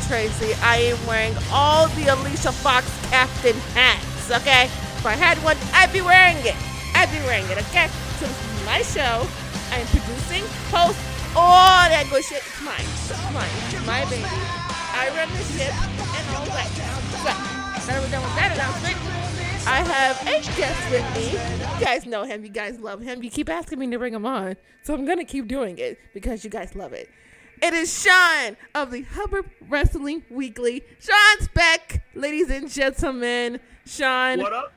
Tracy. I am wearing all the Alicia Fox captain hats, okay? If I had one, I'd be wearing it. I'd be wearing it, okay? So this is my show. I am producing, post, all that good shit. It's mine. It's mine. It's my baby. I run the ship and all that. So, now we're done with that announcement. I have a guest with me. You guys know him. You guys love him. You keep asking me to bring him on. So I'm going to keep doing it because you guys love it. It is Sean of the Hubbard Wrestling Weekly. Sean's back, ladies and gentlemen. Sean. What up?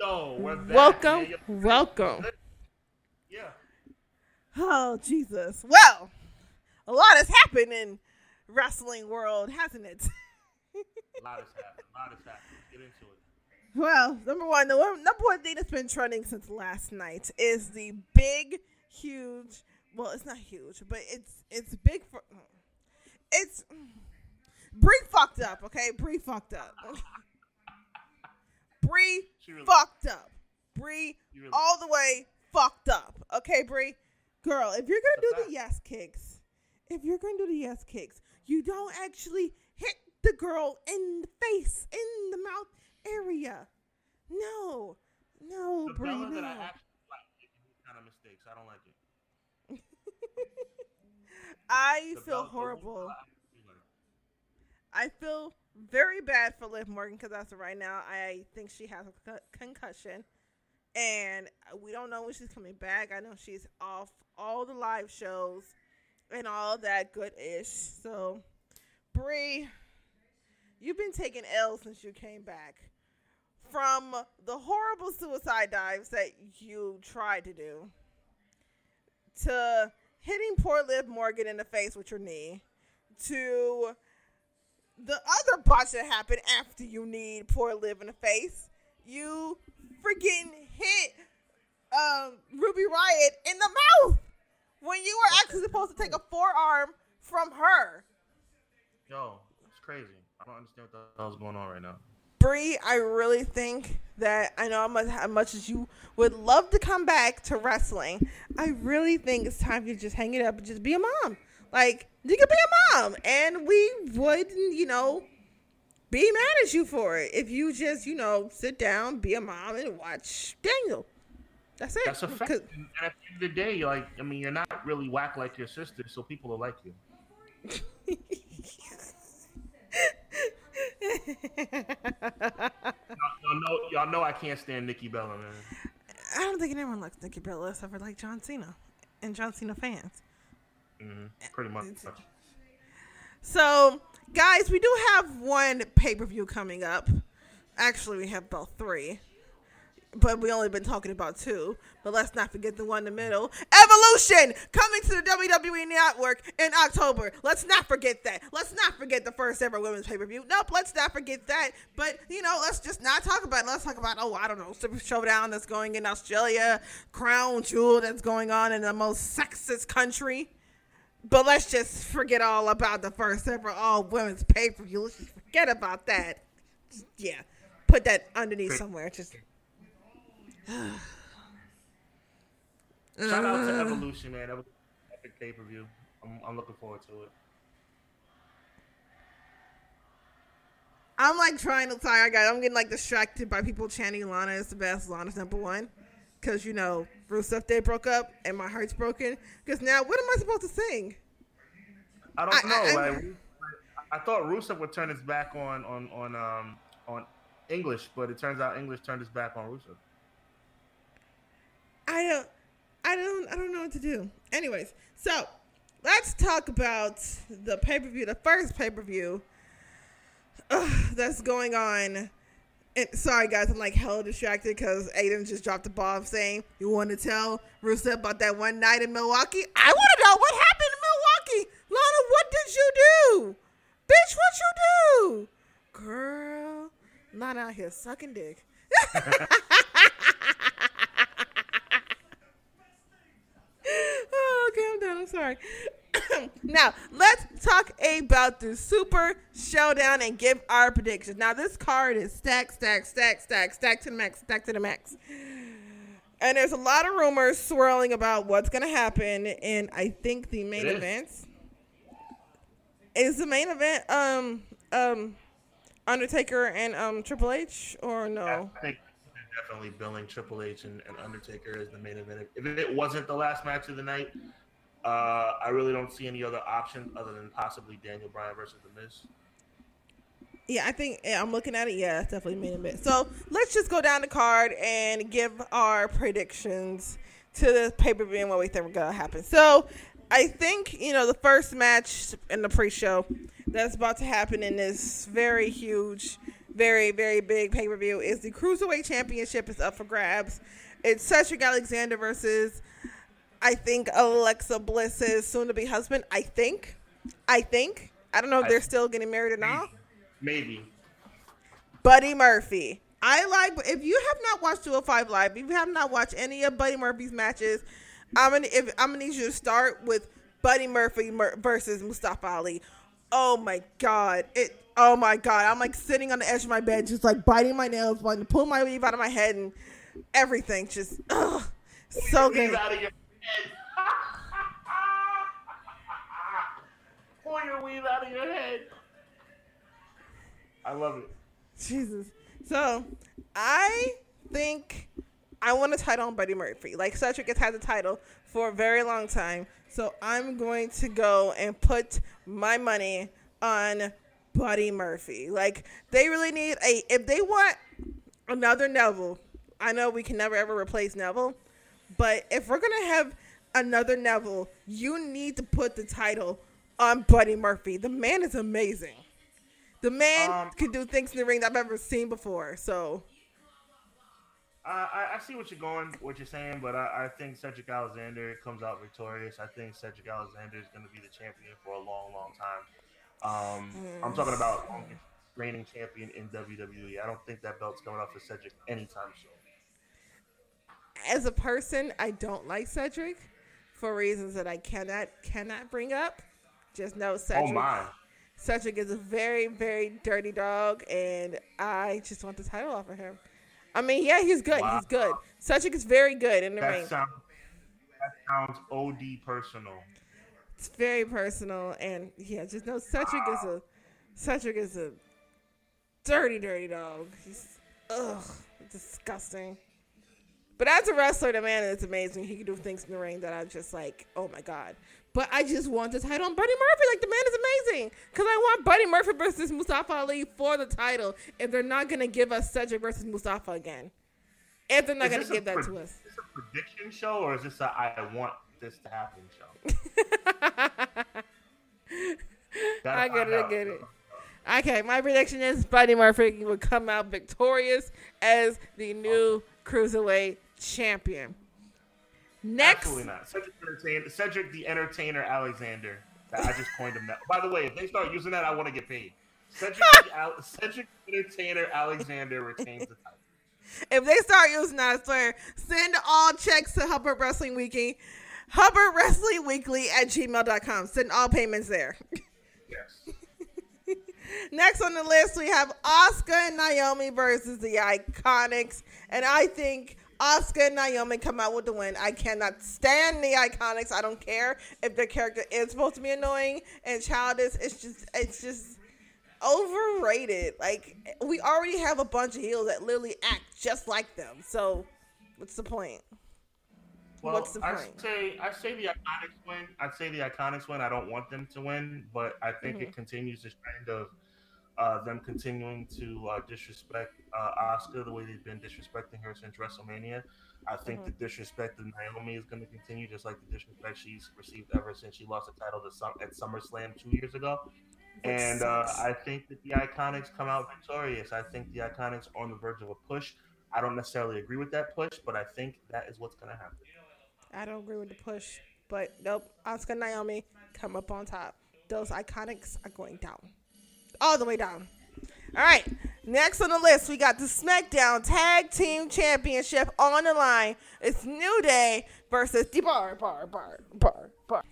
No, we're. Welcome. Yeah, Welcome. yeah. Oh, Jesus. Well, a lot has happened in wrestling world, hasn't it? A lot has happened. A lot has happened. Get into it. Well, number one, the one, number one thing that's been trending since last night is the big, huge. Well, it's not huge, but it's it's big for. It's Brie fucked up. Okay, Brie fucked up. Brie really- fucked up. Brie really- all the way fucked up. Okay, Brie, girl, if you're gonna do the yes kicks, if you're gonna do the yes kicks, you don't actually hit the girl in the face, in the mouth area. No, no, The Brie, no. that I actually like making these kind of mistakes. I don't like it. I The feel Bella- the one horrible. I actually like. I feel very bad for Liv Morgan because as of right now, I think she has a co- concussion, and we don't know when she's coming back. I know she's off all the live shows and all that good ish. So, Brie, you've been taking L since you came back from the horrible suicide dives that you tried to do to hitting poor Liv Morgan in the face with your knee to the other botch that happened after you need poor Liv in the face. You freaking hit um, Ruby Riott in the mouth when you were actually supposed to take a forearm from her. Yo, it's crazy. I don't understand what the hell's going on right now. Brie, I really think that I know how much, as you would love to come back to wrestling. I really think it's time for you to just hang it up and just be a mom. Like you could be a mom, and we wouldn't, you know, be mad at you for it if you just, you know, sit down, be a mom, and watch Daniel. That's it. That's a fact. And at the end of the day, like, I mean, you're not really whack like your sister, so people will like you. Y'all, know, y'all know I can't stand Nikki Bella, man. I don't think anyone likes Nikki Bella except for like John Cena and John Cena fans. hmm Pretty much. So, guys, we do have one pay per view coming up. Actually, we have about three, but we only been talking about two. But let's not forget the one in the middle Evolution coming to the WWE Network in October. Let's not forget that. Let's not forget the first ever women's pay per view. Nope, let's not forget that. But, you know, let's just not talk about it. Let's talk about, oh, I don't know, Super Showdown that's going in Australia, Crown Jewel that's going on in the most sexist country. But let's just forget all about the first ever all women's pay per view. Let's just forget about that. Just- yeah, put that underneath somewhere. Just Shout out to Uh. Evolution, man. That was an epic pay per view. I'm, I'm looking forward to it. I'm like trying to tie. I got. I'm getting like distracted by people chanting Lana is the best. Lana's number one. Cause you know Rusev Day broke up and my heart's broken. Cause now what am I supposed to sing? I don't I- know. I- like, I thought Rusev would turn his back on on on um on English, but it turns out English turned his back on Rusev. I don't, I don't, I don't know what to do. Anyways, so let's talk about the pay per view, the first pay per view that's going on. And sorry guys, I'm like hella distracted because Aiden just dropped the bomb saying you want to tell Rusev about that one night in Milwaukee. I want to know what happened in Milwaukee. Lana, what did you do, bitch? What you do, girl? not out here sucking dick. okay, I'm done. I'm sorry. now let's talk about the Super Showdown and give our predictions. Now this card is stacked, stacked, stacked, stacked, stacked to the max, stacked to the max. And there's a lot of rumors swirling about what's gonna happen, and I think the main It is. events is the main event um um Undertaker and um Triple H or no? I think definitely billing Triple H and, and Undertaker as the main event. If it wasn't the last match of the night, uh, I really don't see any other option other than possibly Daniel Bryan versus The Miz. Yeah, I think yeah, I'm looking at it. Yeah, it's definitely main event. So let's just go down the card and give our predictions to the pay per view and what we think are gonna happen. So I think you know the first match in the pre-show that's about to happen in this very huge, very very big pay per view is the cruiserweight championship is up for grabs. It's Cedric Alexander versus I think Alexa Bliss's soon-to-be husband. I think, I think. I don't know if they're still getting married or not. Maybe. Buddy Murphy. I like if you have not watched 205 Live, if you have not watched any of Buddy Murphy's matches, I'm gonna if I'm gonna need you to start with Buddy Murphy Mur- versus Mustafa Ali. Oh my god. It oh my god. I'm like sitting on the edge of my bed, just like biting my nails, wanting to pull my weave out of my head and everything. Just ugh, so good. out of your head. Pull your weave out of your head. I love it. Jesus. So I think I want a title on Buddy Murphy. Like Cedric has had the title for a very long time. So I'm going to go and put my money on Buddy Murphy. Like they really need a if they want another Neville. I know we can never ever replace Neville, but if we're gonna have another Neville, you need to put the title on Buddy Murphy. The man is amazing. The man Um, can do things in the ring that I've ever seen before. So I, I see what you're going, what you're saying, but I, I think Cedric Alexander comes out victorious. I think Cedric Alexander is going to be the champion for a long, long time. Um, I'm talking about longest reigning champion in WWE. I don't think that belt's coming off for Cedric anytime soon. as a person, I don't like Cedric for reasons that I cannot cannot bring up. Just know Cedric. Oh my! Cedric is a very, very dirty dog, and I just want the title off of him. I mean, yeah, he's good. Wow. He's good. Cedric is very good in the ring. Sounds that sounds od personal. It's very personal, and yeah, just know Cedric is a Cedric is a dirty, dirty dog. He's ugh, disgusting. But as a wrestler, the man is amazing. He can do things in the ring that I'm just like, oh my god. But I just want the title on Buddy Murphy. Like the man is amazing. Cause I want Buddy Murphy versus Mustafa Ali for the title. If they're not gonna give us Cedric versus Mustafa again, if they're not Is gonna give that pred- to us. Is this a prediction show or is this a I want this to happen show? Gotta I get it. I get it. Okay, my prediction is Buddy Murphy would come out victorious as the new cruiserweight champion. Next, Absolutely not. Cedric, Entertainer, Cedric the Entertainer Alexander. I just coined him that. By the way, if they start using that, I want to get paid. Cedric, the Al- Cedric Entertainer Alexander retains the title. if they start using that, I swear, send all checks to Hubbard Wrestling Weekly, Hubbard Wrestling Weekly at gmail.com. Send all payments there. Yes. Next on the list, we have Asuka and Naomi versus the Iconics. And I think Asuka and Naomi come out with the win. I cannot stand the Iconics. I don't care if their character is supposed to be annoying and childish. It's just, it's just overrated. Like, we already have a bunch of heels that literally act just like them. So, what's the point? Well, What's the I point? say I say the Iconics win. I'd say the Iconics win. I don't want them to win, but I think Mm-hmm. it continues this trend of uh, them continuing to uh, disrespect uh, Asuka the way they've been disrespecting her since WrestleMania. I think Mhm. the disrespect of Naomi is going to continue, just like the disrespect she's received ever since she lost the title to at SummerSlam two years ago. Which And uh. I think that the Iconics come out victorious. I think the Iconics are on the verge of a push. I don't necessarily agree with that push, but I think that is what's going to happen. I don't agree with the push, but nope. Asuka Naomi come up on top. Those iconics are going down, all the way down. All right, next on the list we got the SmackDown Tag Team Championship on the line. It's New Day versus the Bar Bar Bar Bar Bar.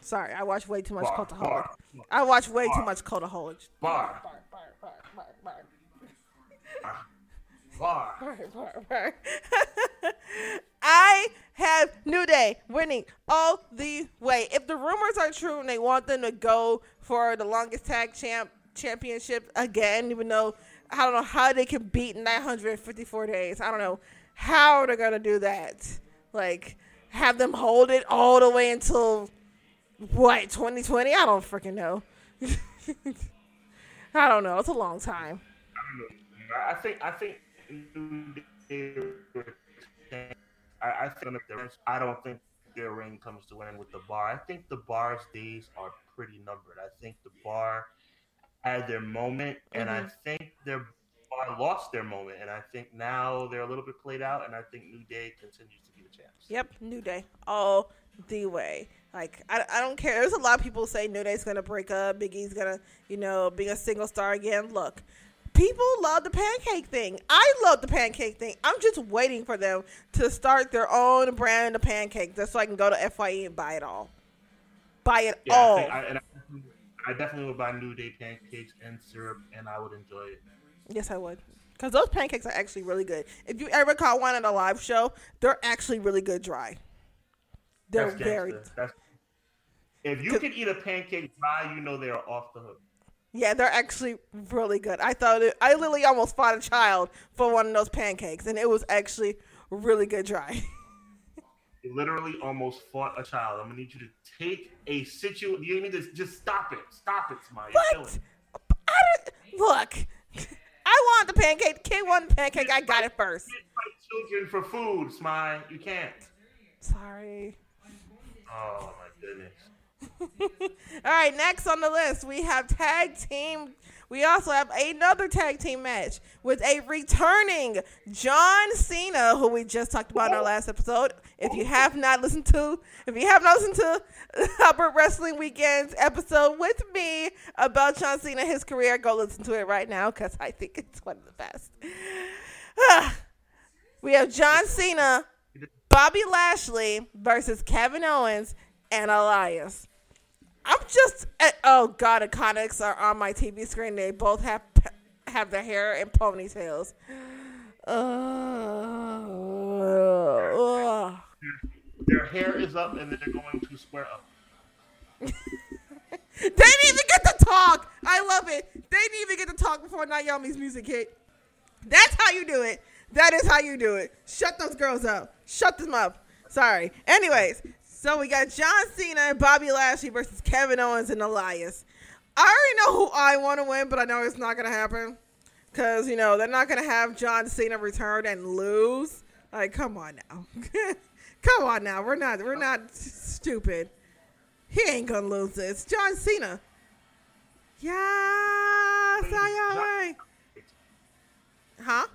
Sorry, I watch way too much Bar, Cultaholic. bar, I watch way too much Cultaholic. bar, Bar, bar, bar, bar, bar. bar. Ah, bar, bar, bar. I have New Day winning all the way. If the rumors are true and they want them to go for the longest tag champ championship again, even though I don't know how they can beat 954 days. I don't know how they're gonna do that. Like have them hold it all the way until what 2020? I don't freaking know. I don't know. It's a long time. I think I think I, I think I don't think their reign comes to an end with the bar. I think the bar's days are pretty numbered. I think the bar had their moment, and I mm-hmm. think their bar lost their moment, and I think now they're a little bit played out, and I think New Day continues to be the champs. Yep, New Day all the way. Like I, I don't care. There's a lot of people say New Day's gonna break up. Biggie's gonna, you know, be a single star again. Look, people love the pancake thing. I love the pancake thing. I'm just waiting for them to start their own brand of pancake, just so I can go to Fye and buy it all. Buy it Yeah, all. I, think I, and I, I definitely would buy New Day pancakes and syrup, and I would enjoy it. yes, I would. Because those pancakes are actually really good. If you ever caught one at a live show, they're actually really good dry. They're That's very. That's, if you Could- can eat a pancake dry, you know they are off the hook. Yeah, they're actually really good. I thought it, I literally almost fought a child for one of those pancakes, and it was actually really good dry. You literally almost fought a child. I'm gonna need you to take a situ. You need to just stop it. Stop it, Smile. What? I don't, look, I want the pancake. Kid wanted the pancake. I got it first. You can't fight children for food, Smile. You can't. Sorry. Oh my goodness. All right, next on the list we have tag team. We also have another tag team match with a returning John Cena, who we just talked about in our last episode. If you have not listened to, if you have not listened to Albert Wrestling Weekend's episode with me about John Cena, his career, go listen to it right now because I think it's one of the best. we have John Cena, Bobby Lashley versus Kevin Owens and Elias. I'm just at, oh god, Iconics are on my TV screen. They both have have their hair in ponytails. Uh. Their hair is up and they're going to square up. They didn't even get to talk. I love it. They didn't even get to talk before Naomi's music hit. That's how you do it. That is how you do it. Shut those girls up. Shut them up. Sorry. Anyways, so we got John Cena and Bobby Lashley versus Kevin Owens and Elias. I already know who I want to win, but I know it's not going to happen. Because, you know, they're not going to have John Cena return and lose. Like, come on now. come on now. We're not, we're not stupid. He ain't going to lose this. John Cena. Yes, I am. Huh?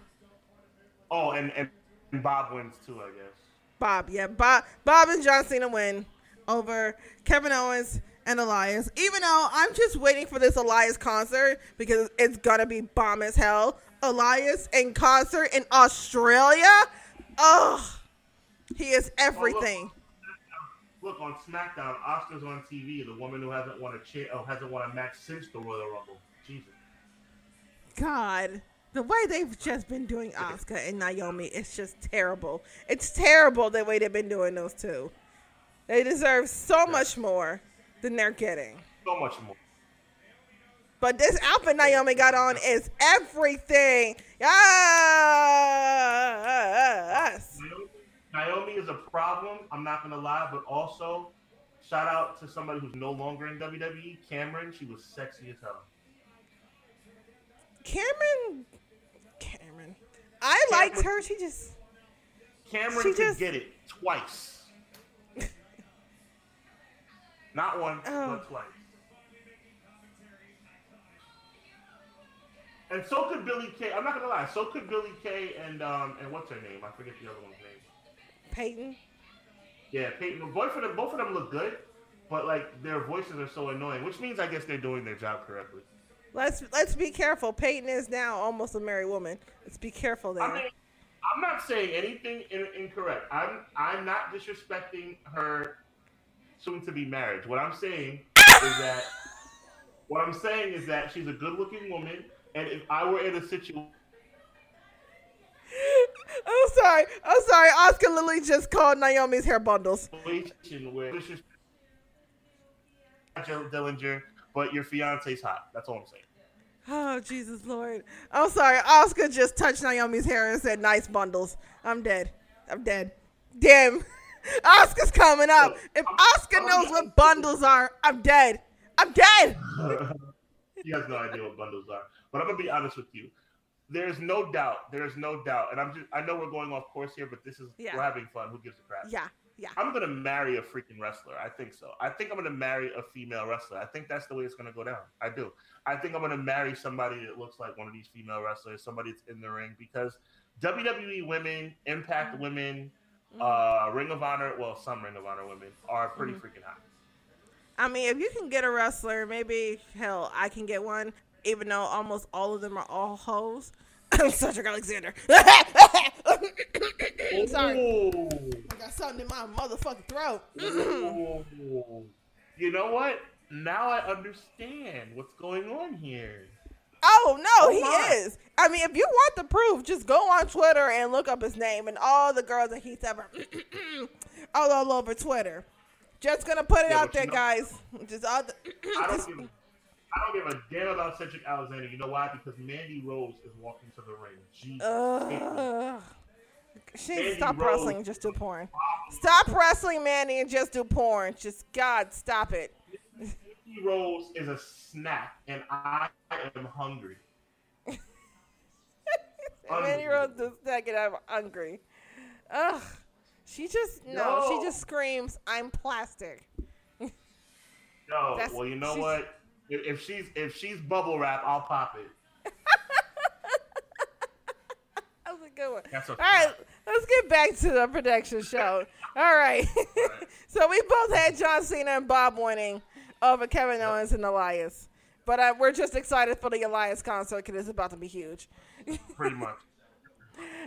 Oh, and, and Bob wins too, I guess. Bob, yeah, Bob, Bob and John Cena win over Kevin Owens and Elias. Even though I'm just waiting for this Elias concert because it's gonna be bomb as hell. Elias in concert in Australia. Oh, he is oh, everything. Look on SmackDown, Asuka's on TV. The woman who hasn't won a chair, oh, hasn't won a match since the Royal Rumble. Jesus. God, the way they've just been doing Asuka and Naomi, it's just terrible. It's terrible the way they've been doing those two. They deserve so much more than they're getting. So much more. But this outfit Naomi got on is everything. Yes. Naomi, Naomi is a problem. I'm not gonna lie, but also shout out to somebody who's no longer in WWE, Cameron. She was sexy as hell. Cameron. Cameron. I liked her. She just. Cameron She could just- get it twice. Not once, Oh. but twice. And so could Billy Kay. I'm not gonna lie. So could Billy Kay and um and what's her name? I forget the other one's name. Peyton. Yeah, Peyton. Both of them, both of them look good, but like their voices are so annoying, which means I guess they're doing their job correctly. Let's let's be careful. Peyton is now almost a married woman. Let's be careful there. I mean, I'm not saying anything in, incorrect. I'm I'm not disrespecting her soon to be marriage. What I'm saying is that what I'm saying is that she's a good looking woman, and if I were in a situation I'm sorry. I'm sorry. Asuka Lily just called Naomi's hair bundles. is Dillinger, but your fiance's hot. That's all I'm saying. Oh Jesus Lord! I'm sorry. Asuka just touched Naomi's hair and said, "Nice bundles." I'm dead. I'm dead. Damn. Asuka's coming up. If Asuka knows what bundles are, I'm dead. I'm dead. he has no idea what bundles are. But I'm gonna be honest with you. There's no doubt. There's no doubt. And I'm just I know we're going off course here, but this is Yeah. we're having fun. Who gives a crap? Yeah. Yeah. I'm gonna marry a freaking wrestler. I think so. I think I'm gonna marry a female wrestler. I think that's the way it's gonna go down. I do. I think I'm gonna marry somebody that looks like one of these female wrestlers, somebody that's in the ring because WWE women, Impact mm-hmm. women, mm-hmm. uh, Ring of Honor, well, some Ring of Honor women are pretty mm-hmm. freaking hot. I mean, if you can get a wrestler, maybe hell, I can get one. Even though almost all of them are all hoes. Cedric Alexander. Sorry, Ooh. Got something in my motherfucking throat. Ooh. You know what? Now I understand what's going on here. Oh no, Oh, he my. is. I mean, if you want the proof, just go on Twitter and look up his name and all the girls that he's ever all, all over Twitter. Just gonna put it Yeah, out there, know- guys. Just all the, I don't give, I don't give a damn about Cedric Alexander. You know why? Because Mandy Rose is walking to the ring. Jesus. She Mandy stop Rose. wrestling and just do porn. Stop wrestling, Mandy, and just do porn. Just God, stop it. Mandy Rose is a snack, and I am hungry. Mandy Rose is a snack, and I'm hungry. Ugh. She just no, she just screams, "I'm plastic." No, That's- well, you know what? If, if she's if she's bubble wrap, I'll pop it. That was a good one. That's a All right, let's get back to the production show. All right. so we both had John Cena and Bob winning over Kevin Owens and Elias. But uh, we're just excited for the Elias concert because it's about to be huge. Pretty much.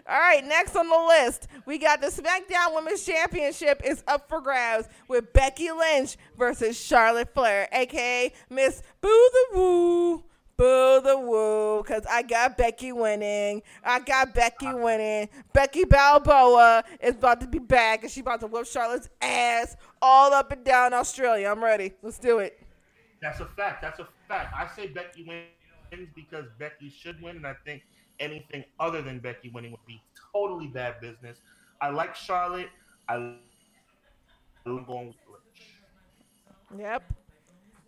All right, next on the list, we got the SmackDown Women's Championship is up for grabs with Becky Lynch versus Charlotte Flair, aka Miss Boo the Woo. Boo the woo, cause I got Becky winning. I got Becky winning. Becky Balboa is about to be back, and she's about to whip Charlotte's ass all up and down Australia. I'm ready. Let's do it. That's a fact. That's a fact. I say Becky wins because Becky should win, and I think anything other than Becky winning would be totally bad business. I like Charlotte. I I'm going with Lynch. Yep.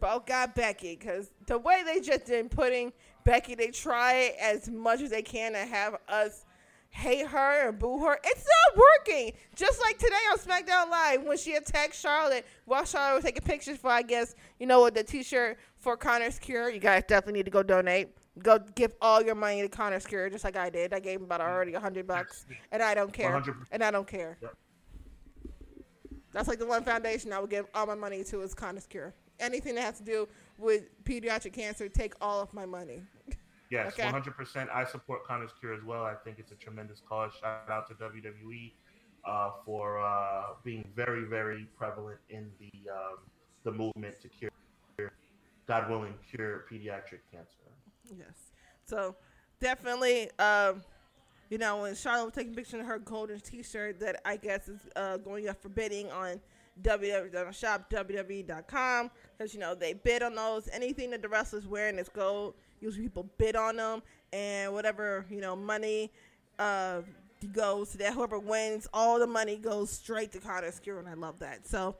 Both got Becky because the way they just been putting Becky, they try as much as they can to have us hate her and boo her. It's not working. Just like today on SmackDown Live when she attacked Charlotte while Charlotte was taking pictures for, I guess, you know, with the T-shirt for Connor's Cure. You guys definitely need to go donate. Go give all your money to Connor's Cure, just like I did. I gave him about already a hundred bucks, and I don't care. 100%. And I don't care. Yep. That's like the one foundation I would give all my money to is Connor's Cure. Anything that has to do with pediatric cancer, take all of my money. Yes, Okay. 100%. I support Connor's Cure as well. I think it's a tremendous cause. Shout out to WWE uh, for uh, being very, very prevalent in the um, the movement to cure, God willing, cure pediatric cancer. Yes. So definitely, um, you know, when Charlotte was taking pictures of her golden T-shirt that I guess is uh, going up for bidding on www shop www.com because you know they bid on those. Anything that the wrestlers wearing is gold. Usually people bid on them, and whatever you know money uh, goes to that. Whoever wins, all the money goes straight to Connor's Cure, and I love that. So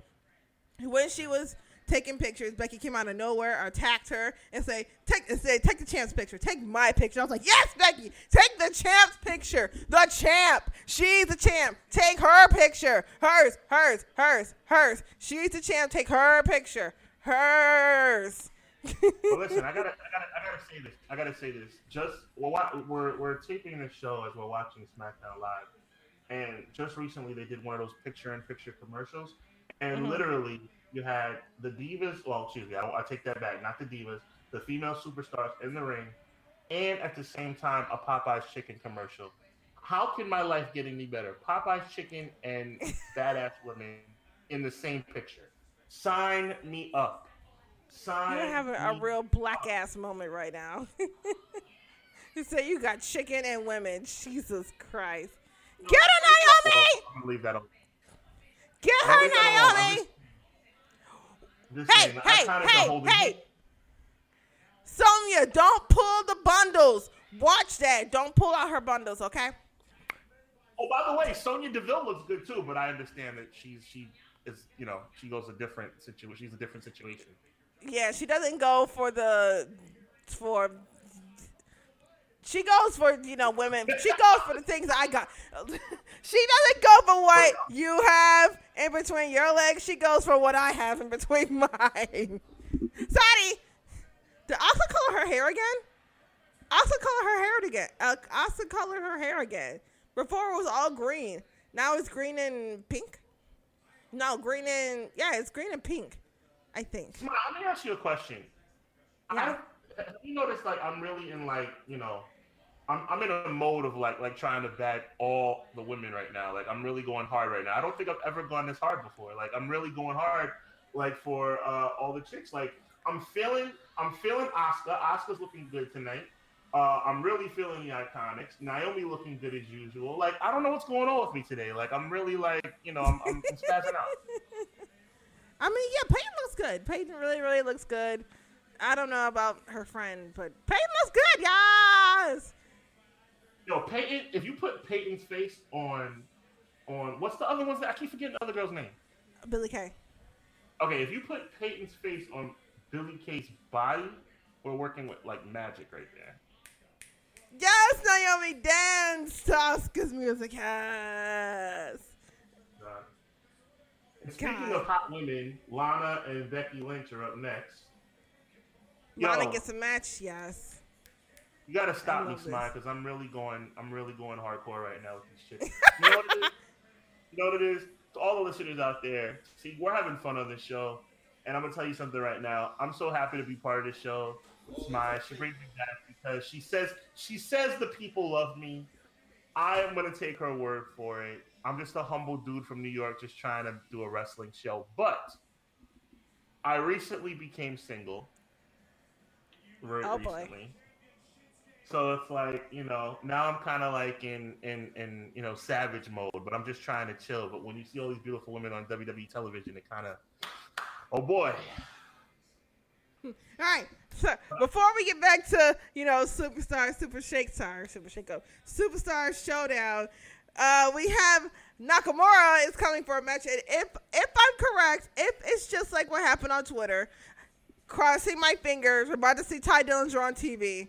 when she was taking pictures, Becky came out of nowhere, attacked her, and say, "Take, and say, take the champ's picture. Take my picture." I was like, "Yes, Becky, take the champ's picture. The champ. She's the champ. Take her picture. Hers, hers, hers, hers. She's the champ. Take her picture. Hers." But listen, I gotta, I gotta, I gotta say this. I gotta say this. Just we're we're, we're taping this show as we're watching SmackDown Live, and just recently they did one of those picture-in-picture commercials, and Mhm. literally you had the divas. Well, excuse me, I, I take that back. Not the divas, the female superstars in the ring, and at the same time a Popeyes chicken commercial. How can my life get any better? Popeyes chicken and badass women in the same picture. Sign me up. Sign. You're having a real black ass moment right now. you say you got chicken and women. Jesus Christ. Get her, Naomi! I'm gonna leave that alone. Get her, leave that alone. Naomi! Just Hey, saying, hey, hey, it- hey! Sonya, don't pull the bundles. Watch that. Don't pull out her bundles, okay? Oh, by the way, Sonya Deville looks good too, but I understand that she's she is you know she goes a different situation. She's a different situation. Yeah, she doesn't go for the for. She goes for you know women. She goes for the things I got. she doesn't go for what you have in between your legs. She goes for what I have in between mine. Sadie, did Asa color her hair again? Asa color her hair again. Uh, Asa colored her hair again. Before it was all green. Now it's green and pink. No, green and yeah, it's green and pink. I think. Come on, let me ask you a question. Yeah. You notice like I'm really in like you know, I'm I'm in a mode of like like trying to bag all the women right now. Like I'm really going hard right now. I don't think I've ever gone this hard before. Like I'm really going hard like for uh, all the chicks. Like I'm feeling I'm feeling Asuka. Asuka's looking good tonight. Uh, I'm really feeling the Iconics. Naomi looking good as usual. Like I don't know what's going on with me today. Like I'm really like you know I'm, I'm spazzing out. I mean, yeah, Peyton looks good. Peyton really, really looks good. I don't know about her friend, but Peyton looks good, yes. Yo, Peyton, if you put Peyton's face on, on what's the other ones that I keep forgetting the other girl's name. Billy Kay. Okay, if you put Peyton's face on Billy Kay's body, we're working with like magic right there. Yes, Naomi dance to Asuka's music. Yes. Uh, speaking God. of hot women, Lana and Becky Lynch are up next. Lana gets a match. Yes. you gotta stop me, Smile, because I'm really going, I'm really going hardcore right now with this shit. You know what it is? You know what it is? To all the listeners out there, see, we're having fun on this show, and I'm gonna tell you something right now. I'm so happy to be part of this show. Smile, she brings me back because she says she says the people love me. I am gonna take her word for it. I'm just a humble dude from New York, just trying to do a wrestling show. But I recently became single. Very Oh, boy. recently. So it's like you know now I'm kind of like in in in you know savage mode, but I'm just trying to chill. But when you see all these beautiful women on WWE television, it kind of oh boy. All right. So before we get back to you know superstar, super shake star, super shake up, superstar showdown, uh, we have Nakamura is coming for a match, and if if I'm correct, if it's just like what happened on Twitter, crossing my fingers, we're about to see Tye Dillinger on TV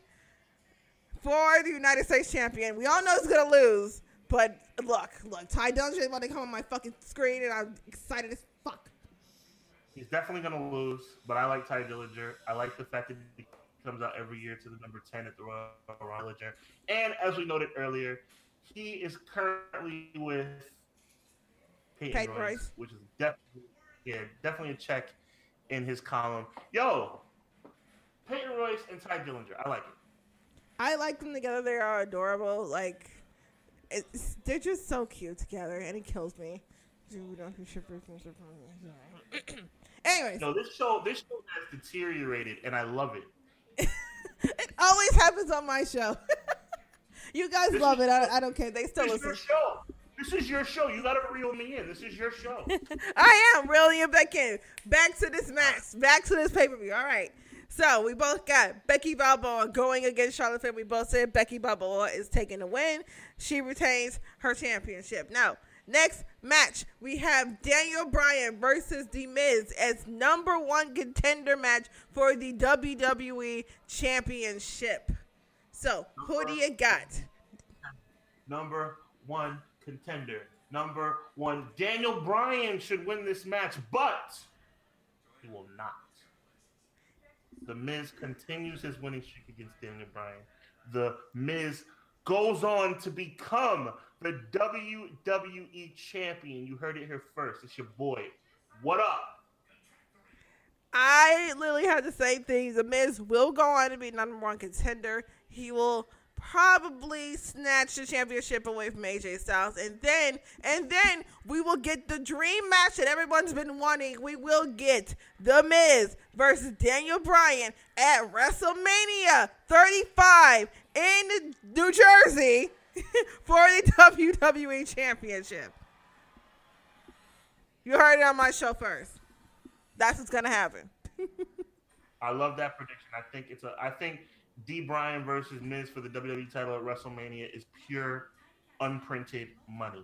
for the United States champion. We all know he's gonna lose, but look, look, Tye Dillinger is about to come on my fucking screen, and I'm excited as fuck. He's definitely gonna lose, but I like Tye Dillinger. I like the fact that he comes out every year to the number ten at the Royal Rumble. Dillinger. And as we noted earlier, he is currently with Peyton, Peyton Royce, Royce. which is definitely yeah, definitely a check in his column. Yo, Peyton Royce and Tye Dillinger, I like it. I like them together. They are adorable. Like, it's, they're just so cute together, and it kills me. Anyways, No, this show this show has deteriorated, and I love it. it always happens on my show. you guys This love it. I, I don't care. They still This is your listen. show. This is your show. You gotta reel me in. This is your show. I am reeling you back in. Back to this match. Back to this pay per view. All right. So we both got Becky Balboa going against Charlotte Flair. We both said Becky Balboa is taking the win. She retains her championship. Now, next match we have Daniel Bryan versus The Miz as number one contender match for the WWE Championship. So who do you got? number one contender. Number one, Daniel Bryan should win this match, but he will not. The Miz continues his winning streak against Daniel Bryan. The Miz goes on to become the WWE champion. You heard it here first. It's your boy. What up? I literally had the same thing. The Miz will go on to be number one contender. He will probably snatch the championship away from AJ Styles, and then and then we will get the dream match that everyone's been wanting. We will get The Miz versus Daniel Bryan at WrestleMania 35 in New Jersey for the WWE Championship. You heard it on my show first. That's what's gonna happen. I love that prediction. I think it's a. I think D. Bryan versus Miz for the WWE title at WrestleMania is pure, unprinted money.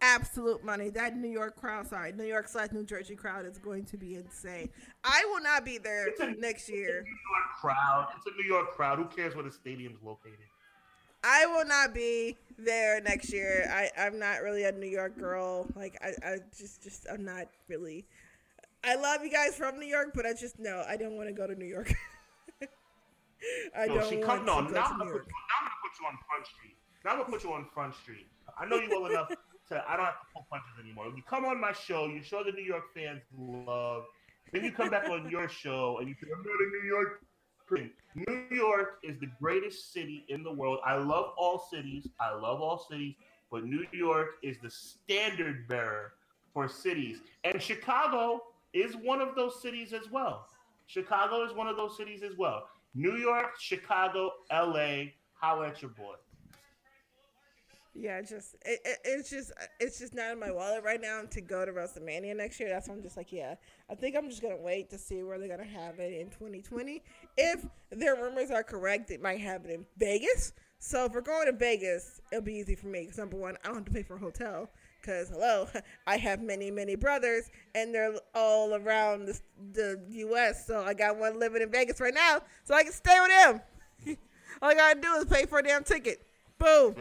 Absolute money. That New York crowd, sorry, New York slash New Jersey crowd is going to be insane. I will not be there It's a- next year. New York crowd. It's a New York crowd. Who cares where the stadium's located? I will not be there next year. I, I'm not really a New York girl. Like I, I just just I'm not really I love you guys from New York, but I just no, I don't want to go to New York. I No, don't she want come. No, to now I'm, to put, you- now I'm gonna put you on Front Street. Now I'm gonna put you on Front Street. I know you well enough to. I don't have to pull punches anymore. You come on my show. You show the New York fans love. Then you come back on your show and you say, "I'm not a New York." person." New York is the greatest city in the world. I love all cities. I love all cities, but New York is the standard bearer for cities, and Chicago is one of those cities as well. Chicago is one of those cities as well. New York, Chicago, LA, holla at your boy. Yeah, just it, it, it's just it's just not in my wallet right now to go to WrestleMania next year. That's why I'm just like, yeah, I think I'm just gonna wait to see where they're gonna have it in 2020. If their rumors are correct, it might happen in Vegas. So if we're going to Vegas, it'll be easy for me because number one, I don't have to pay for a hotel. Because hello, I have many many brothers, and they're all around the, the U.S. So I got one living in Vegas right now, so I can stay with them. all I gotta do is pay for a damn ticket. Boom.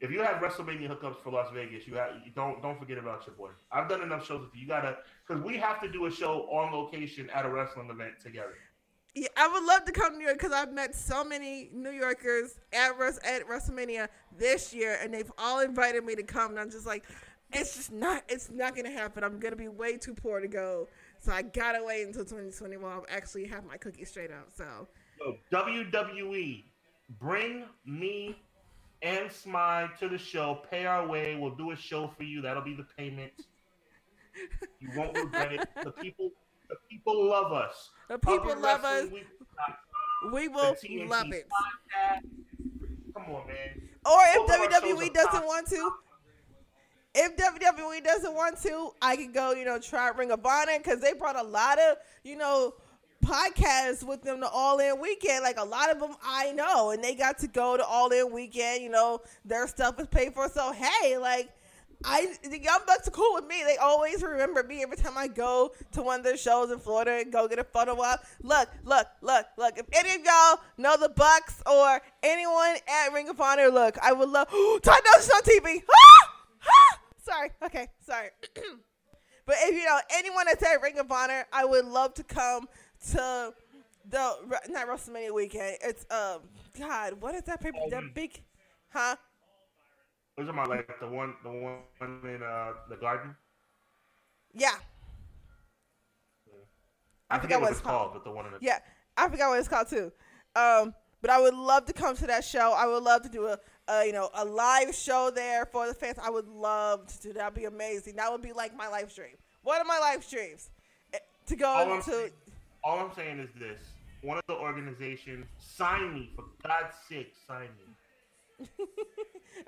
If you have WrestleMania hookups for Las Vegas, you have you don't don't forget about your boy. I've done enough shows with you. You gotta because we have to do a show on location at a wrestling event together. Yeah, I would love to come to New York because I've met so many New Yorkers at at WrestleMania this year, and they've all invited me to come. And I'm just like, it's just not, it's not gonna happen. I'm gonna be way too poor to go, so I gotta wait until 2020 while I actually have my cookies straight out. So WWE, bring me and Smile to the show. Pay our way. We'll do a show for you. That'll be the payment. You won't regret it. The people, the people love us. the people love us. Wrestling We will love it. podcast. Come on, man. Or if Both of our shows WWE doesn't want to, if WWE doesn't want to, I could go, you know, try Ring of Honor because they brought a lot of, you know, podcasts with them to All In Weekend. Like a lot of them I know, and they got to go to All In Weekend. You know, their stuff is paid for. So hey, like. I the Young Bucks are cool with me. They always remember me every time I go to one of their shows in Florida and go get a photo op. Look, look, look, look. If any of y'all know the Bucks or anyone at Ring of Honor, look, I would love. Todd Nelson on TV. Ah! Sorry. Okay. Sorry. but if you know anyone that's at Ring of Honor, I would love to come to the not WrestleMania weekend. It's um God, what is that paper? Oh, That big, huh? Those are my like the one, the one in uh, the garden. Yeah. I, I forgot what it's called, called. but the one in the Yeah, I forgot what it's called too. Um, but I would love to come to that show. I would love to do a, a you know a live show there for the fans. I would love to do. That'd be amazing. That would be like my live stream. One of my live streams eh, to go All to. saying, all I'm saying is this: one of the organizations sign me for God's sake, sign me.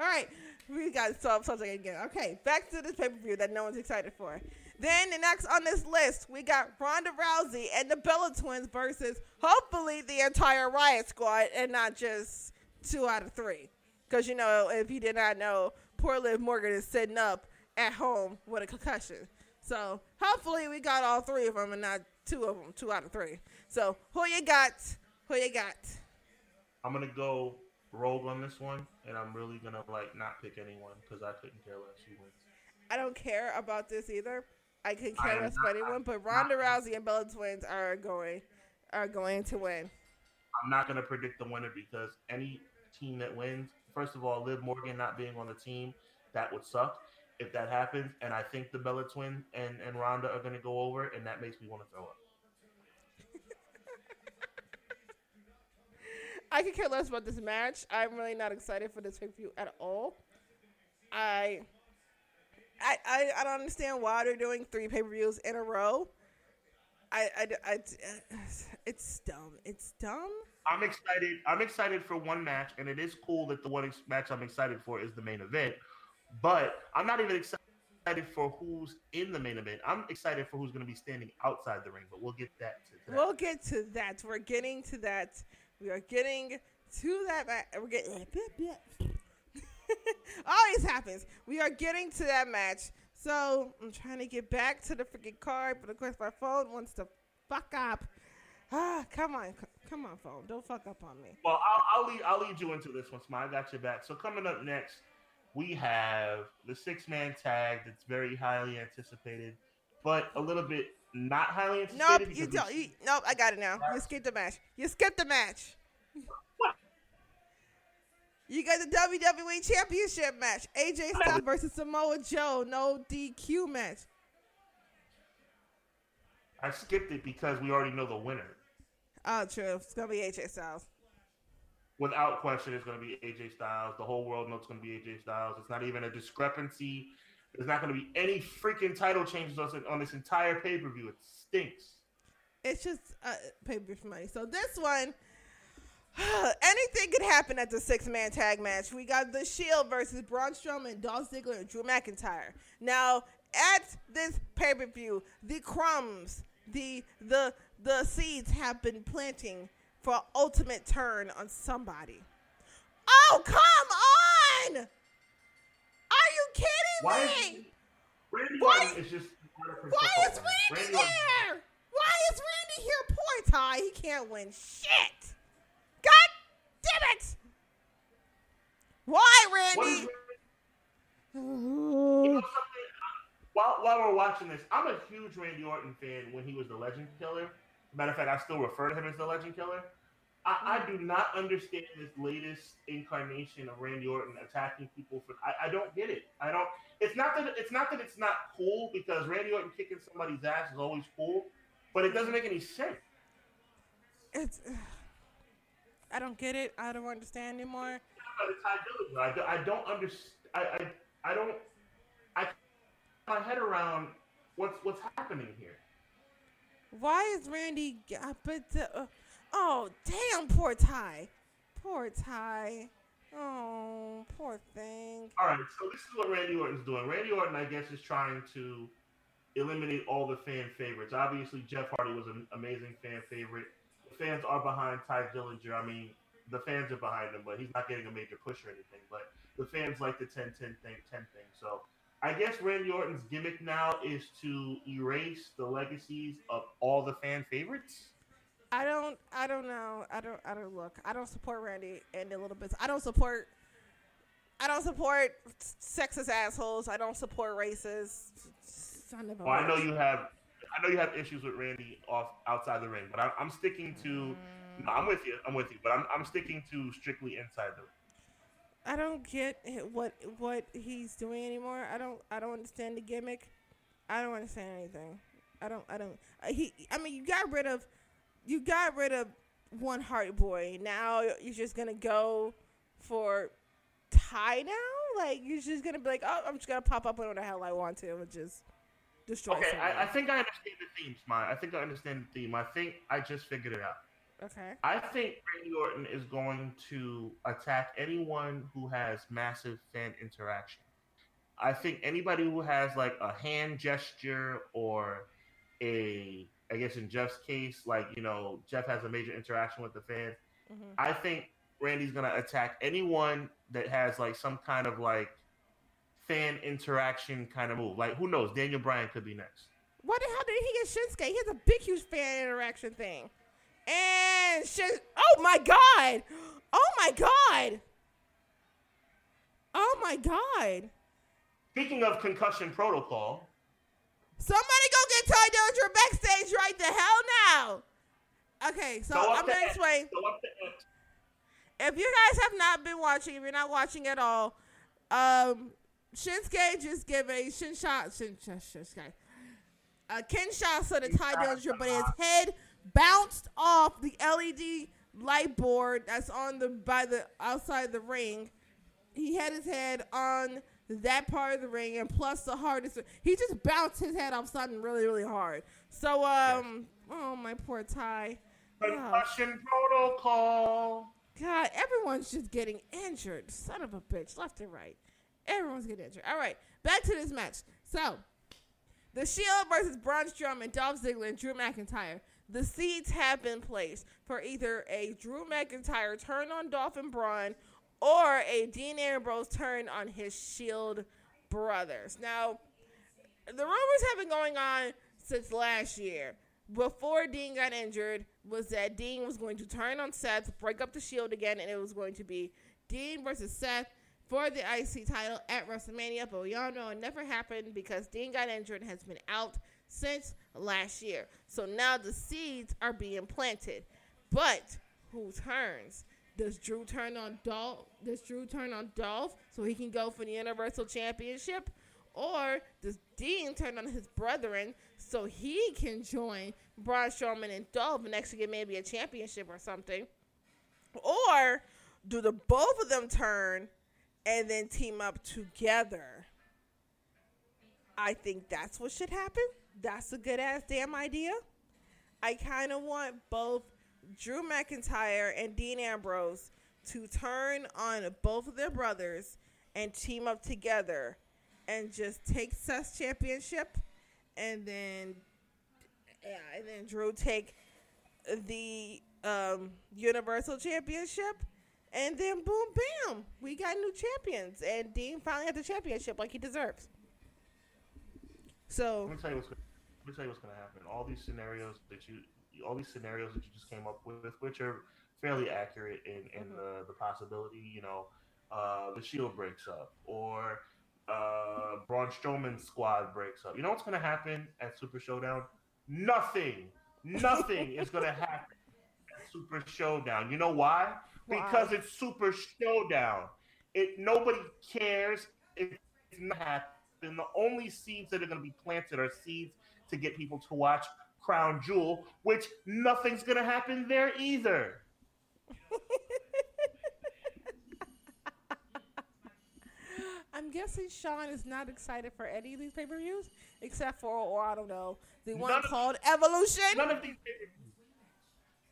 All right, we got solve something again. Okay, back to this pay per view that no one's excited for. Then the next on this list, we got Ronda Rousey and the Bella Twins versus hopefully the entire Riott Squad and not just two out of three. Because you know, if you did not know, poor Liv Morgan is sitting up at home with a concussion. So hopefully we got all three of them and not two of them, two out of three. So who you got? Who you got? I'm gonna go rogue on this one, and I'm really gonna like not pick anyone because I couldn't care less who wins. I don't care about this either. I could care less about anyone, but Ronda Rousey and Bella Twins are going are going to win. I'm not gonna predict the winner because any team that wins, first of all, Liv Morgan not being on the team, that would suck if that happens. And I think the Bella Twin and and Ronda are gonna go over, and that makes me want to throw up. I could care less about this match. I'm really not excited for this pay per view at all. I, I, I, I don't understand why they're doing three pay per views in a row. I, I, I, it's dumb. It's dumb. I'm excited. I'm excited for one match, and it is cool that the one ex- match I'm excited for is the main event. But I'm not even excited for who's in the main event. I'm excited for who's going to be standing outside the ring. But we'll get that to that. We'll get to that. We're getting to that. We are getting to that. We're getting. Always happens. We are getting to that match. So I'm trying to get back to the freaking card, but of course my phone wants to fuck up. Ah, come on, come on, phone. Don't fuck up on me. Well, I'll, I'll lead. I'll lead you into this one, Smile. I got your back. So coming up next, we have the six man tag that's very highly anticipated, but a little bit not highly anticipated. Nope, you don't. You, nope, I got it now. You skipped the match. You skipped the match. What? You got the WWE Championship match. AJ Styles versus Samoa Joe. No DQ match. I skipped it because we already know the winner. Oh, true. It's gonna be AJ Styles. Without question, it's going to be AJ Styles. The whole world knows it's going to be AJ Styles. It's not even a discrepancy. There's not going to be any freaking title changes on on this entire pay per view. It stinks. It's just uh, pay per view money. So this one, anything could happen at the six man tag match. We got the Shield versus Braun Strowman, Dolph Ziggler, and Drew McIntyre. Now at this pay per view, the crumbs, the the the seeds have been planting for ultimate turn on somebody. Oh come on! Are you kidding Why me? is Randy Why- is just Why is Randy Orton- there? Why is Randy here? Poor Tye. He can't win shit. Damn it. Why, Randy? You know? While, while we're watching this, I'm a huge Randy Orton fan when he was the Legend Killer. Matter of fact, I still refer to him as the Legend Killer. I, I do not understand this latest incarnation of Randy Orton attacking people for. I, I don't get it. I don't. It's not that it's not that it's not cool because Randy Orton kicking somebody's ass is always cool, but it doesn't make any sense. It's. I don't get it. I don't understand anymore. By the Tye Dillinger, I, do- I don't understand. I, I I don't. I can't get my head around what's what's happening here. Why is Randy? g- I bet the. Uh, oh damn! Poor Tye. Poor Tye. Oh, poor thing. All right, so this is what Randy Orton's doing. Randy Orton, I guess, is trying to eliminate all the fan favorites. Obviously, Jeff Hardy was an amazing fan favorite. Fans are behind Tye Dillinger. I mean, the fans are behind him, but he's not getting a major push or anything. But the fans like the 10 10 thing, 10 thing. So I guess Randy Orton's gimmick now is to erase the legacies of all the fan favorites. I don't. I don't know. I don't. I don't look. I don't support Randy and the little bits. I don't support. I don't support sexist assholes. I don't support racists. Son of a Well, I know you have, I know you have issues with Randy off outside the ring, but I'm, I'm sticking to. No, I'm with you. I'm with you, but I'm, I'm sticking to strictly inside the ring. I don't get what what he's doing anymore. I don't. I don't understand the gimmick. I don't understand anything. I don't. I don't. Uh, he. I mean, you got rid of. You got rid of one Hardy Boy. Now you're just gonna go for Tye now. Like you're just gonna be like, oh, I'm just gonna pop up whenever the hell I want to and just destroy. Okay. I, I think I understand the theme, Smile. I think I understand the theme. I think I just figured it out. okay. I think Randy Orton is going to attack anyone who has massive fan interaction. I think anybody who has like a hand gesture or a, I guess in Jeff's case, like, you know, Jeff has a major interaction with the fans. hmm I think Randy's going to attack anyone that has like some kind of like fan interaction kind of move. Like, who knows? Daniel Bryan could be next. What the hell did he get Shinsuke? He has a big, huge fan interaction thing. And Shin. Oh my god! Oh my god! Oh my god! Speaking of concussion protocol, Somebody go get Tye Dillinger backstage right the hell now! Okay, so Go I'm gonna explain. go up to X. If you guys have not been watching, if you're not watching at all, um, Shinsuke just gave a shin shot, shin, shin, Shinsuke, a Kinshasa to the Tye Dillinger, but his head bounced off the LED light board that's on the by the outside of the ring. He had his head on that part of the ring, and plus the hardest, he just bounced his head off something really, really hard. So, um, oh my poor Tye. Concussion protocol. God, everyone's just getting injured. Son of a bitch, left and right. Everyone's getting injured. All right, back to this match. So, the Shield versus Braun Strowman, Dolph Ziggler, and Drew McIntyre. The seeds have been placed for either a Drew McIntyre turn on Dolph and Braun or a Dean Ambrose turn on his Shield brothers. Now, the rumors have been going on since last year. Before Dean got injured, was that Dean was going to turn on Seth, break up the Shield again, and it was going to be Dean versus Seth for the IC title at WrestleMania. But we all know it never happened because Dean got injured and has been out since last year. So now the seeds are being planted. But who turns? Does Drew turn on Dolph? Does Drew turn on Dolph so he can go for the Universal Championship? Or does Dean turn on his brethren so he can join Braun Strowman and Dolph and actually get maybe a championship or something? Or do the both of them turn and then team up together? I think that's what should happen. That's a good ass damn idea. I kind of want both Drew McIntyre and Dean Ambrose to turn on both of their brothers and team up together and just take Seth's championship and then yeah, and then Drew take the um, Universal Championship and then boom bam, we got new champions and Dean finally had the championship like he deserves. So let me tell you what's let me tell you what's gonna happen. All these scenarios that you all these scenarios that you just came up with, which are fairly accurate in, in mm-hmm. the, the possibility, you know, uh, the Shield breaks up or uh, Braun Strowman's squad breaks up. You know what's going to happen at Super Showdown? Nothing. Nothing is going to happen at Super Showdown. You know why? Because it's Super Showdown. It nobody cares. It's not happening. The only seeds that are going to be planted are seeds to get people to watch Crown Jewel, which nothing's going to happen there either. I'm guessing Sean is not excited for any of these pay per views, except for, or I don't know, the one called Evolution. None of these.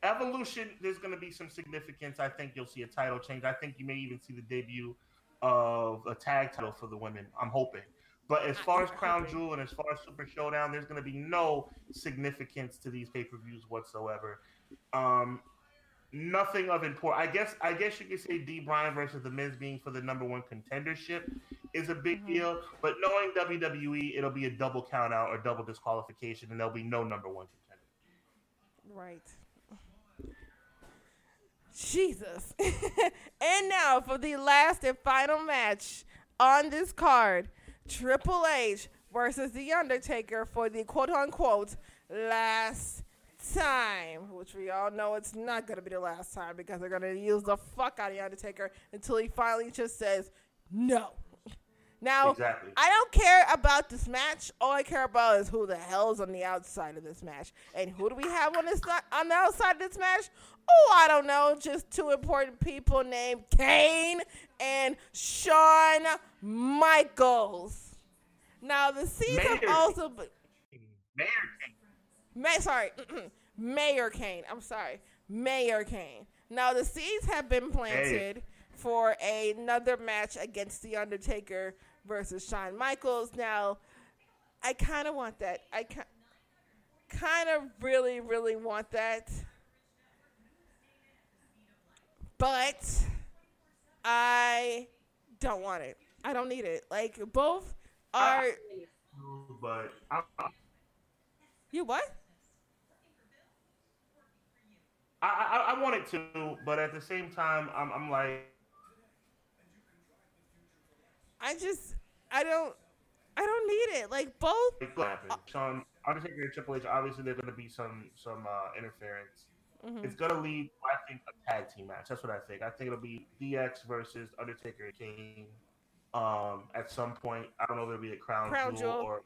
Evolution, there's going to be some significance. I think you'll see a title change. I think you may even see the debut of a tag title for the women. I'm hoping. But as far as Crown Jewel and as far as Super Showdown, there's going to be no significance to these pay per views whatsoever. Um, nothing of import. I guess I guess you could say D Bryan versus the Miz being for the number one contendership is a big mm-hmm. deal. But knowing WWE, it'll be a double count out or double disqualification, and there'll be no number one contender. Right. Jesus. and now for the last and final match on this card. Triple H versus The Undertaker for the quote unquote last time, which we all know it's not going to be the last time because they're going to use the fuck out of The Undertaker until he finally just says no. Now, exactly. I don't care about this match. All I care about is who the hell's on the outside of this match. And who do we have on this on the outside of this match? Oh, I don't know. Just two important people named Kane and Shawn Michaels. Now the season Mayor also been Mayor Kane. May sorry, Mayor Kane. I'm sorry, Mayor Kane. Now the seeds have been planted hey. for another match against the Undertaker versus Shawn Michaels. Now, I kind of want that. I kind of really, really want that. But I don't want it. I don't need it. Like both are. But I, you what? I, I, I want it to, but at the same time, I'm, I'm like, I just, I don't, I don't need it. Like both. Uh, Shawn Undertaker and Triple H. Obviously, there's going to be some some uh, interference. Mm-hmm. It's going to lead, I think, a tag team match. That's what I think. I think it'll be DX versus Undertaker and Kane. Um, at some point, I don't know if it'll be a Crown, Crown Jewel, Jewel, or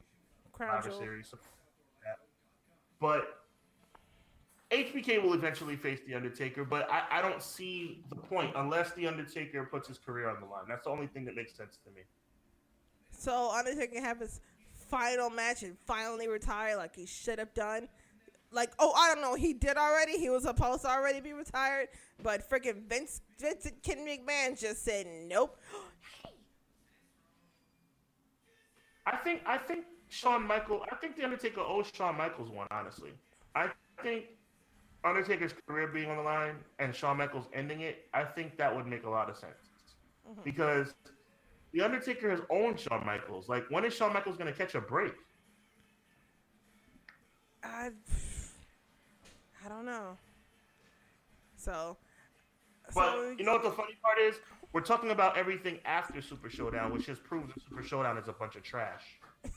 Crown Jewel. Series, but HBK will eventually face The Undertaker, but I, I don't see the point unless The Undertaker puts his career on the line. That's the only thing that makes sense to me. So Undertaker can have his final match and finally retire like he should have done. Like, oh, I don't know, he did already. He was supposed to already be retired, but freaking Vince Vincent Ken McMahon just said nope. I think I think Shawn Michael. I think the Undertaker owes Shawn Michaels one. Honestly, I think Undertaker's career being on the line and Shawn Michaels ending it. I think that would make a lot of sense mm-hmm. because the Undertaker has owned Shawn Michaels. Like, when is Shawn Michaels going to catch a break? I, I don't know. So, but so you know what the funny part is? We're talking about everything after Super Showdown, which has proved that Super Showdown is a bunch of trash.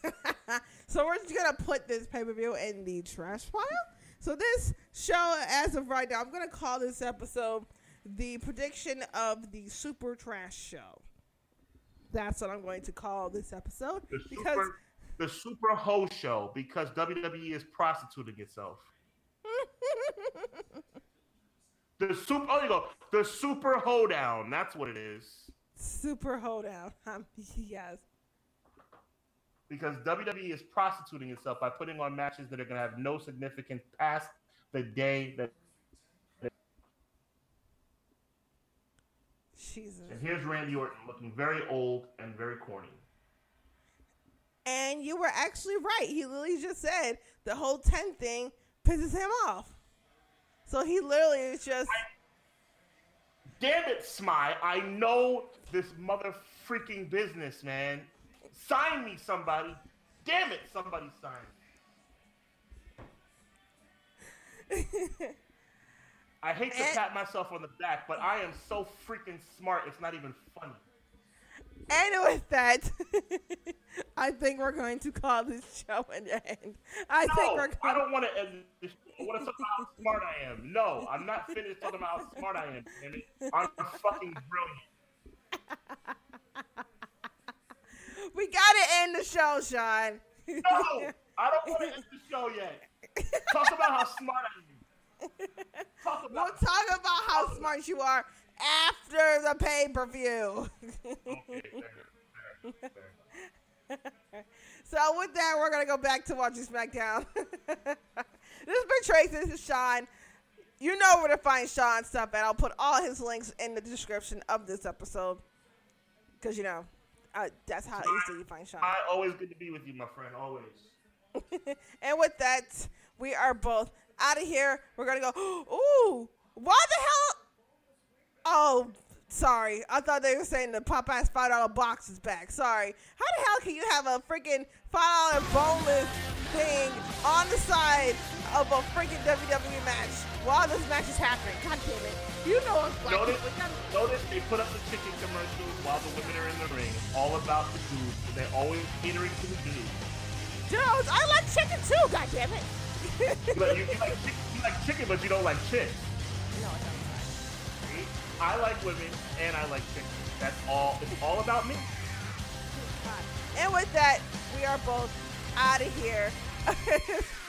so we're just gonna put this pay per view in the trash pile. So this show, as of right now, I'm gonna call this episode the prediction of the Super Trash Show. That's what I'm going to call this episode the because super, the Super Ho Show because WWE is prostituting itself. the super. Oh, you go. The Super Hoedown. That's what it is. Super Hoedown. Um, yes. Because WWE is prostituting itself by putting on matches that are going to have no significance past the day that. Jesus. And here's Randy Orton looking very old and very corny. And you were actually right. He literally just said the whole 10 thing pisses him off. So he literally is just. I, damn it, Smy. I know this mother freaking business, man. Sign me, somebody. Damn it, somebody sign. I hate to and, pat myself on the back, but I am so freaking smart. It's not even funny. And with that, I think we're going to call this show an end. I no, think we're. Going- I don't want to end this. I want to talk about how smart I am. No, I'm not finished talking about how smart I am. Jimmy. I'm fucking brilliant. we gotta end the show, Sean. no, I don't want to end the show yet. Talk about how smart I am. Talk about we'll talk about how smart you are after the pay per view. so with that, we're gonna go back to watching SmackDown. this has been Tracy. This is Sean. You know where to find Sean's stuff, and I'll put all his links in the description of this episode. Cause you know, uh, that's how easy you find Sean. I always good to be with you, my friend. Always. and with that, we are both out of here. We're gonna go. Ooh, why the hell? Oh, sorry. I thought they were saying the Popeye's five dollar box is back. Sorry. How the hell can you have a freaking five dollar boneless thing on the side of a freaking WWE match while this match is happening? God damn it! You know it's black. Notice, notice they put up the chicken commercials while the women are in the ring. All about the dudes. They're always catering to the dudes. Dudes, I like chicken too. God damn it. you, like, you, you, like, you like chicken, but you don't like chicks. No, I don't. I like women and I like chicks. That's all. It's all about me. And with that, we are both out of here.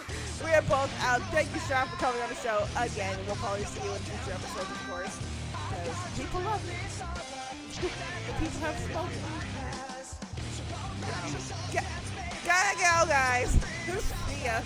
we are both out. Thank you, Sean, for coming on the show again. We'll probably see you in future episodes, of course, because people love you. the people have spoken. Um, gotta go, guys. see ya.